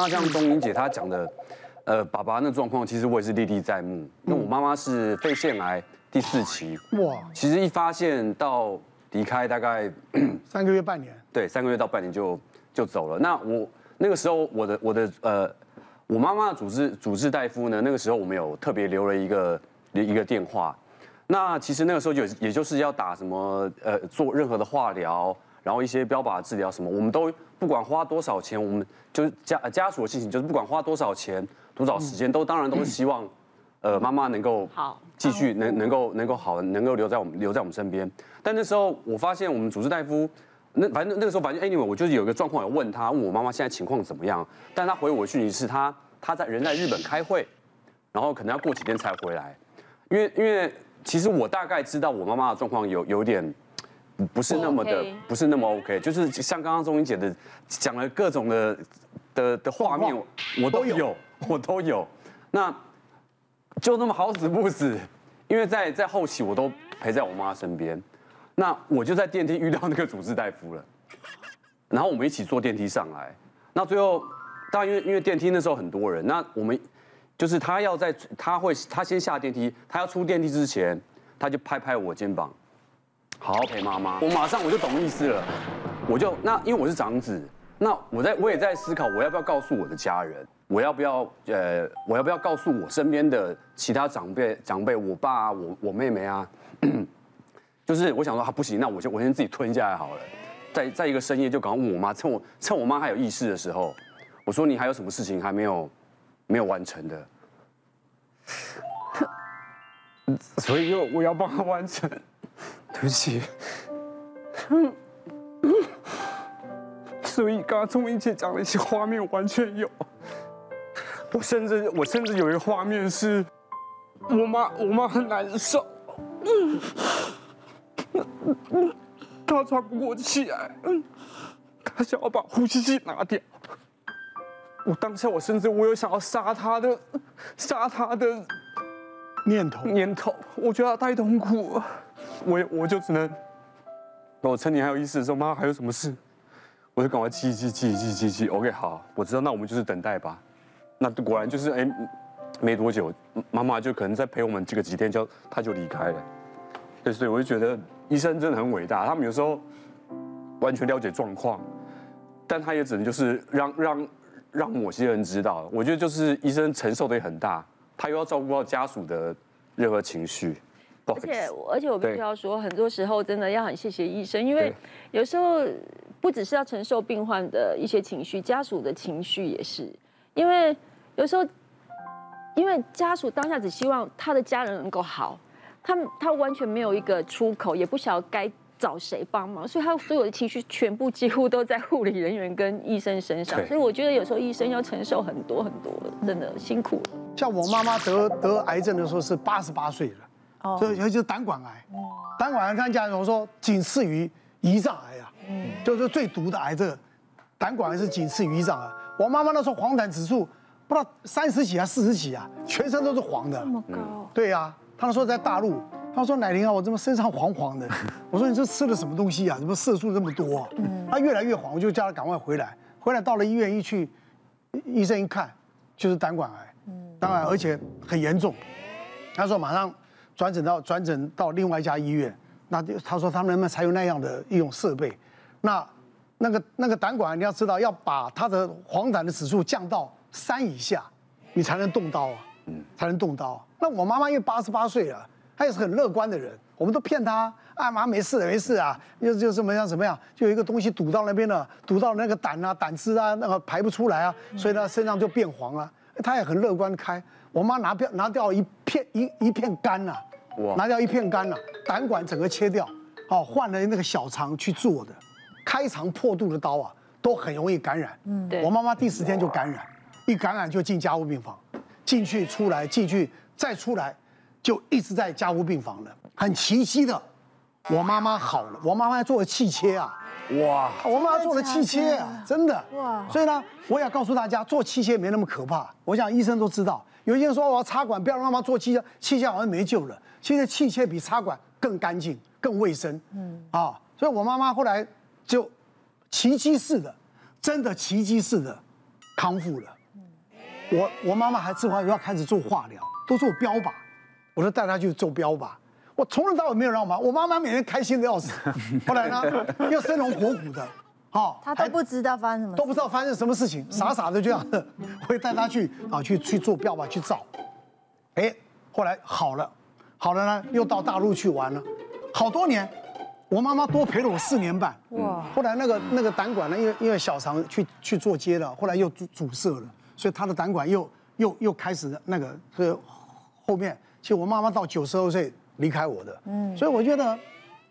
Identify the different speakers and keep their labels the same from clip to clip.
Speaker 1: 那像东英姐她讲的，呃，爸爸那状况，其实我也是历历在目。那我妈妈是肺腺癌第四期，哇，其实一发现到离开大概
Speaker 2: 三个月半年，
Speaker 1: 对，三个月到半年就就走了。那我那个时候我的我的呃，我妈妈的主治主治大夫呢，那个时候我们有特别留了一个一个电话。那其实那个时候就也就是要打什么呃，做任何的化疗。然后一些标靶治疗什么，我们都不管花多少钱，我们就是家家属的心情，就是不管花多少钱、多少时间，都当然都是希望，呃，妈妈能够好，继续能能够能够好，能够留在我们留在我们身边。但那时候我发现我们主治大夫，那反正那个时候反正 anyway，我就是有一个状况，有问他，问我妈妈现在情况怎么样。但他回我的讯息是他他在人在日本开会，然后可能要过几天才回来。因为因为其实我大概知道我妈妈的状况有有点。不是那么的，不是那么 OK，就是像刚刚钟英姐的讲了各种的的的画面，我都有，我都有。那就那么好死不死，因为在在后期我都陪在我妈身边，那我就在电梯遇到那个主治大夫了，然后我们一起坐电梯上来，那最后，当然因为因为电梯那时候很多人，那我们就是他要在他会他先下电梯，他要出电梯之前，他就拍拍我肩膀。好好陪妈妈，我马上我就懂意思了，我就那因为我是长子，那我在我也在思考，我要不要告诉我的家人，我要不要呃，我要不要告诉我身边的其他长辈长辈，我爸啊，我我妹妹啊，就是我想说他不行，那我就我先自己吞下来好了，在在一个深夜就赶快问我妈，趁我趁我妈还有意识的时候，我说你还有什么事情还没有没有完成的，所以就我要帮他完成。对不起，所以刚刚钟英姐讲的一些画面完全有，我甚至我甚至有一个画面是，我妈我妈很难受，她喘不过气来，她想要把呼吸机拿掉，我当下我甚至我有想要杀她的杀她的念头。念头，我觉得她太痛苦了。我我就只能，我趁你还有意识的时候，妈还有什么事，我就赶快记记记记记记。OK，好，我知道，那我们就是等待吧。那果然就是哎，没多久，妈妈就可能再陪我们这个几天，就她就离开了。对，所以我就觉得医生真的很伟大，他们有时候完全了解状况，但他也只能就是让让让某些人知道。我觉得就是医生承受的也很大，他又要照顾到家属的任何情绪。
Speaker 3: 而且，而且我必须要说，很多时候真的要很谢谢医生，因为有时候不只是要承受病患的一些情绪，家属的情绪也是。因为有时候，因为家属当下只希望他的家人能够好，他他完全没有一个出口，也不晓得该找谁帮忙，所以他所有的情绪全部几乎都在护理人员跟医生身上。所以我觉得有时候医生要承受很多很多，真的辛苦。
Speaker 2: 像我妈妈得得癌症的时候是八十八岁了。所以就是胆管癌，胆管癌看家人说仅次于胰脏癌啊，就是最毒的癌症，胆管癌是仅次于胰脏癌。我妈妈那时候黄疸指数不知道三十几啊四十几啊，全身都是黄的。这么高？对呀，他们说在大陆，他说奶玲啊，我怎么身上黄黄的？我说你这吃了什么东西啊？怎么色素这么多？他越来越黄，我就叫他赶快回来。回来到了医院一去，医生一看就是胆管癌，当然而且很严重。他说马上。转诊到转诊到另外一家医院，那就他说他们能不能采用那样的一种设备，那那个那个胆管你要知道要把他的黄疸的指数降到三以下，你才能动刀啊，才能动刀。那我妈妈因为八十八岁了，她也是很乐观的人，我们都骗她，啊妈没事没事啊，就就怎么样怎么样，就有一个东西堵到那边了，堵到那个胆啊胆汁啊那个排不出来啊，所以她身上就变黄了，她也很乐观开。我妈拿掉拿掉一片一一片肝呐、啊。拿掉一片肝了，胆管整个切掉，好换了那个小肠去做的，开肠破肚的刀啊，都很容易感染。嗯，对。我妈妈第十天就感染，一感染就进加护病房，进去出来进去再出来，就一直在加护病房了。很奇迹的，我妈妈好了。我妈妈做了气切啊，哇！我妈妈做了气切啊，真的。哇！所以呢，我也要告诉大家，做气切没那么可怕。我想医生都知道，有些人说我要插管，不要让妈妈做气切，气切好像没救了。其实气切比插管更干净、更卫生，嗯啊，所以我妈妈后来就奇迹似的，真的奇迹似的，康复了。我我妈妈还之后要开始做化疗，都做标靶，我就带她去做标靶。我从头到尾没有让我妈，我妈妈每天开心的要死。后来呢，又生龙活虎的，好，
Speaker 4: 他都不知道发生什么，
Speaker 2: 都不知道发生什么事情，傻傻的这样，我 会带他去啊去去做标靶去照，哎，后来好了，好了呢，又到大陆去玩了，好多年，我妈妈多陪了我四年半。哇，后来那个那个胆管呢，因为因为小肠去去做接了，后来又阻阻塞了，所以他的胆管又又又开始那个，所以后面，其实我妈妈到九十二岁。离开我的，嗯，所以我觉得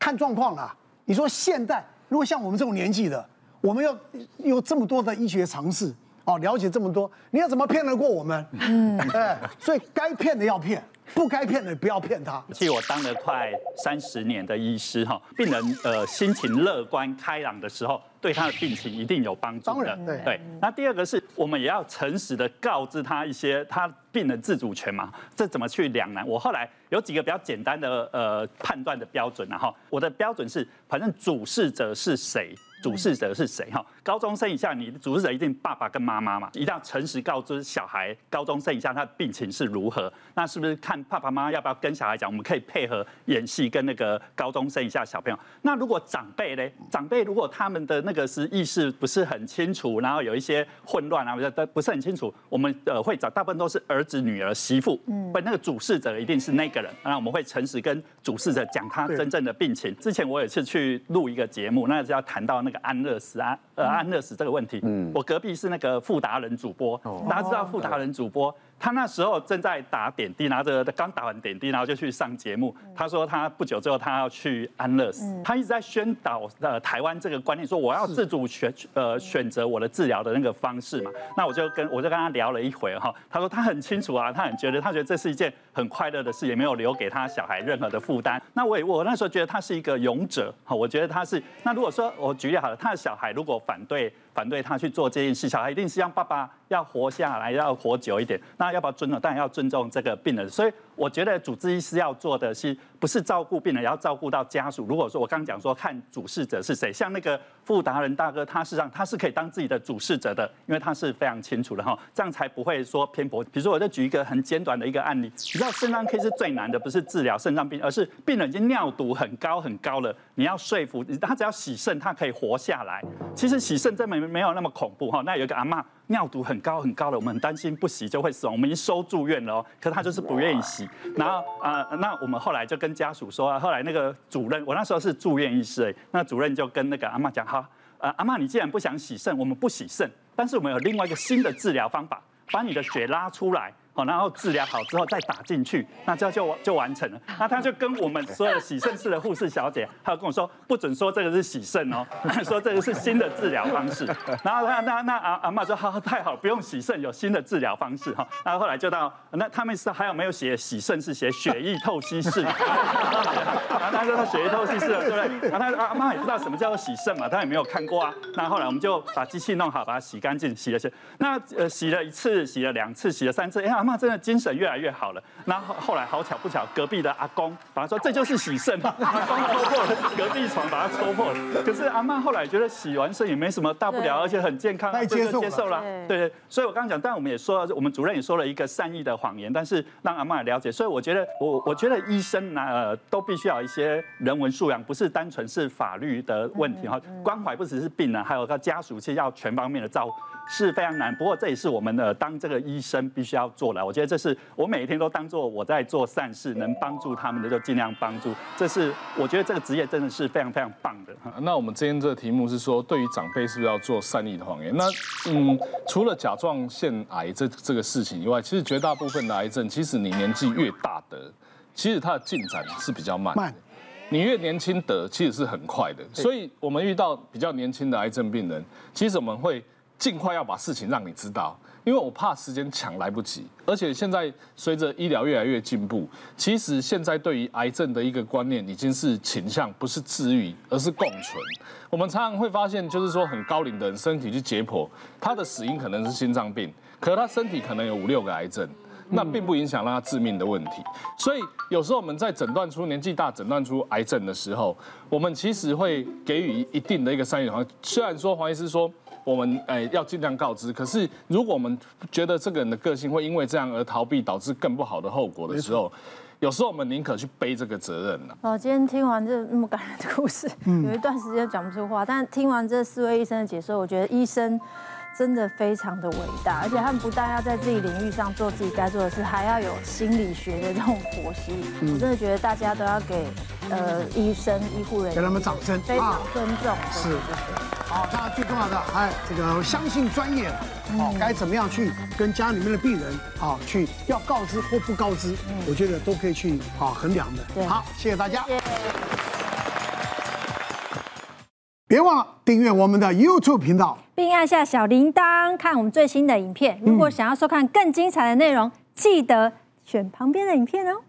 Speaker 2: 看状况啦。你说现代如果像我们这种年纪的，我们要有这么多的医学常识，哦，了解这么多，你要怎么骗得过我们？嗯，对，所以该骗的要骗。不该骗的不要骗他。
Speaker 5: 其实我当了快三十年的医师哈，病人呃心情乐观开朗的时候，对他的病情一定有帮助的。当然，对。对。那第二个是我们也要诚实的告知他一些他病人自主权嘛，这怎么去两难？我后来有几个比较简单的呃判断的标准，然后我的标准是，反正主事者是谁。主事者是谁？哈，高中生以下，你的主事者一定爸爸跟妈妈嘛，一定要诚实告知小孩，高中生以下他的病情是如何？那是不是看爸爸妈妈要不要跟小孩讲？我们可以配合演戏，跟那个高中生以下小朋友。那如果长辈呢？长辈如果他们的那个是意识不是很清楚，然后有一些混乱啊，不是不是很清楚，我们呃会找大部分都是儿子、女儿、媳妇，嗯，不，那个主事者一定是那个人。那我们会诚实跟主事者讲他真正的病情。之前我也是去录一个节目，那是要谈到那个安乐死啊，呃，安乐死这个问题。嗯，我隔壁是那个富达人主播，大家知道富达人主播。他那时候正在打点滴，拿着刚打完点滴，然后就去上节目。他说他不久之后他要去安乐死，他一直在宣导呃台湾这个观念，说我要自主选呃选择我的治疗的那个方式嘛。那我就跟我就跟他聊了一回哈，他说他很清楚啊，他很觉得他觉得这是一件很快乐的事，也没有留给他小孩任何的负担。那我也我那时候觉得他是一个勇者哈，我觉得他是。那如果说我举例好了，他的小孩如果反对。反对他去做这件事，小孩一定是让爸爸要活下来，要活久一点。那要不要尊重？当然要尊重这个病人。所以我觉得主治医师要做的是，不是照顾病人，也要照顾到家属。如果说我刚刚讲说看主事者是谁，像那个傅达仁大哥，他实际上他是可以当自己的主事者的，因为他是非常清楚的哈，这样才不会说偏颇。比如说，我就举一个很简短的一个案例，你知道肾脏 K 是最难的，不是治疗肾脏病，而是病人已经尿毒很高很高了，你要说服他只要洗肾，他可以活下来。其实洗肾真没没有那么恐怖哈，那有一个阿嬷尿毒很高很高的，我们很担心不洗就会死亡，我们已经收住院了哦，可是他就是不愿意洗。然后啊、呃，那我们后来就跟家属说，后来那个主任，我那时候是住院医师，那主任就跟那个阿嬷讲，哈，呃，阿嬷你既然不想洗肾，我们不洗肾，但是我们有另外一个新的治疗方法，把你的血拉出来。然后治疗好之后再打进去，那这样就就完成了。那他就跟我们所有洗肾室的护士小姐，他就跟我说，不准说这个是洗肾哦，说这个是新的治疗方式。然后他那那阿阿妈说，好，太好，不用洗肾，有新的治疗方式哈。然后后来就到那他们是还有没有写洗肾是写血液透析室？然后他说他血液透析室对不对？然后他阿妈也不知道什么叫做洗肾嘛，他也没有看过啊。那后来我们就把机器弄好，把它洗干净，洗了洗。那呃洗了一次，洗了两次，洗了三次，哎呀妈真的精神越来越好了。那后后来好巧不巧，隔壁的阿公把他说，这就是洗肾，阿公戳破了隔壁床，把他戳破了。可是阿妈后来觉得洗完肾也没什么大不了，而且很健康，
Speaker 2: 接受
Speaker 5: 接受了。对对，所以我刚刚讲，但我们也说了，我们主任也说了一个善意的谎言，但是让阿妈也了解。所以我觉得，我我觉得医生呢，呃，都必须要一些人文素养，不是单纯是法律的问题哈。关怀不只是病人，还有他家属，其实要全方面的照顾。是非常难，不过这也是我们的当这个医生必须要做的。我觉得这是我每一天都当做我在做善事，能帮助他们的就尽量帮助。这是我觉得这个职业真的是非常非常棒的。
Speaker 6: 那我们今天这个题目是说，对于长辈是不是要做善意的谎言？那嗯，除了甲状腺癌这这个事情以外，其实绝大部分的癌症，其实你年纪越大的，其实它的进展是比较慢。慢。你越年轻得，其实是很快的。所以我们遇到比较年轻的癌症病人，其实我们会。尽快要把事情让你知道，因为我怕时间抢来不及。而且现在随着医疗越来越进步，其实现在对于癌症的一个观念已经是倾向不是治愈，而是共存。我们常常会发现，就是说很高龄的人身体去解剖，他的死因可能是心脏病，可是他身体可能有五六个癌症，那并不影响让他致命的问题。所以有时候我们在诊断出年纪大诊断出癌症的时候，我们其实会给予一定的一个善意的谎言。虽然说黄医师说。我们哎要尽量告知。可是如果我们觉得这个人的个性会因为这样而逃避，导致更不好的后果的时候，有时候我们宁可去背这个责任了。
Speaker 4: 哦，今天听完这那么感人的故事，有一段时间讲不出话，但听完这四位医生的解说，我觉得医生。真的非常的伟大，而且他们不但要在自己领域上做自己该做的事，还要有心理学的这种剖析。嗯、我真的觉得大家都要给呃医生、医护人员给他们掌声，非常尊重。啊、是，好，那最重要的，哎，这个相信专业，好，该怎么样去跟家里面的病人，好，去要告知或不告知，嗯、我觉得都可以去好衡量的。好，谢谢大家。别忘了订阅我们的 YouTube 频道，并按下小铃铛看我们最新的影片。如果想要收看更精彩的内容，记得选旁边的影片哦。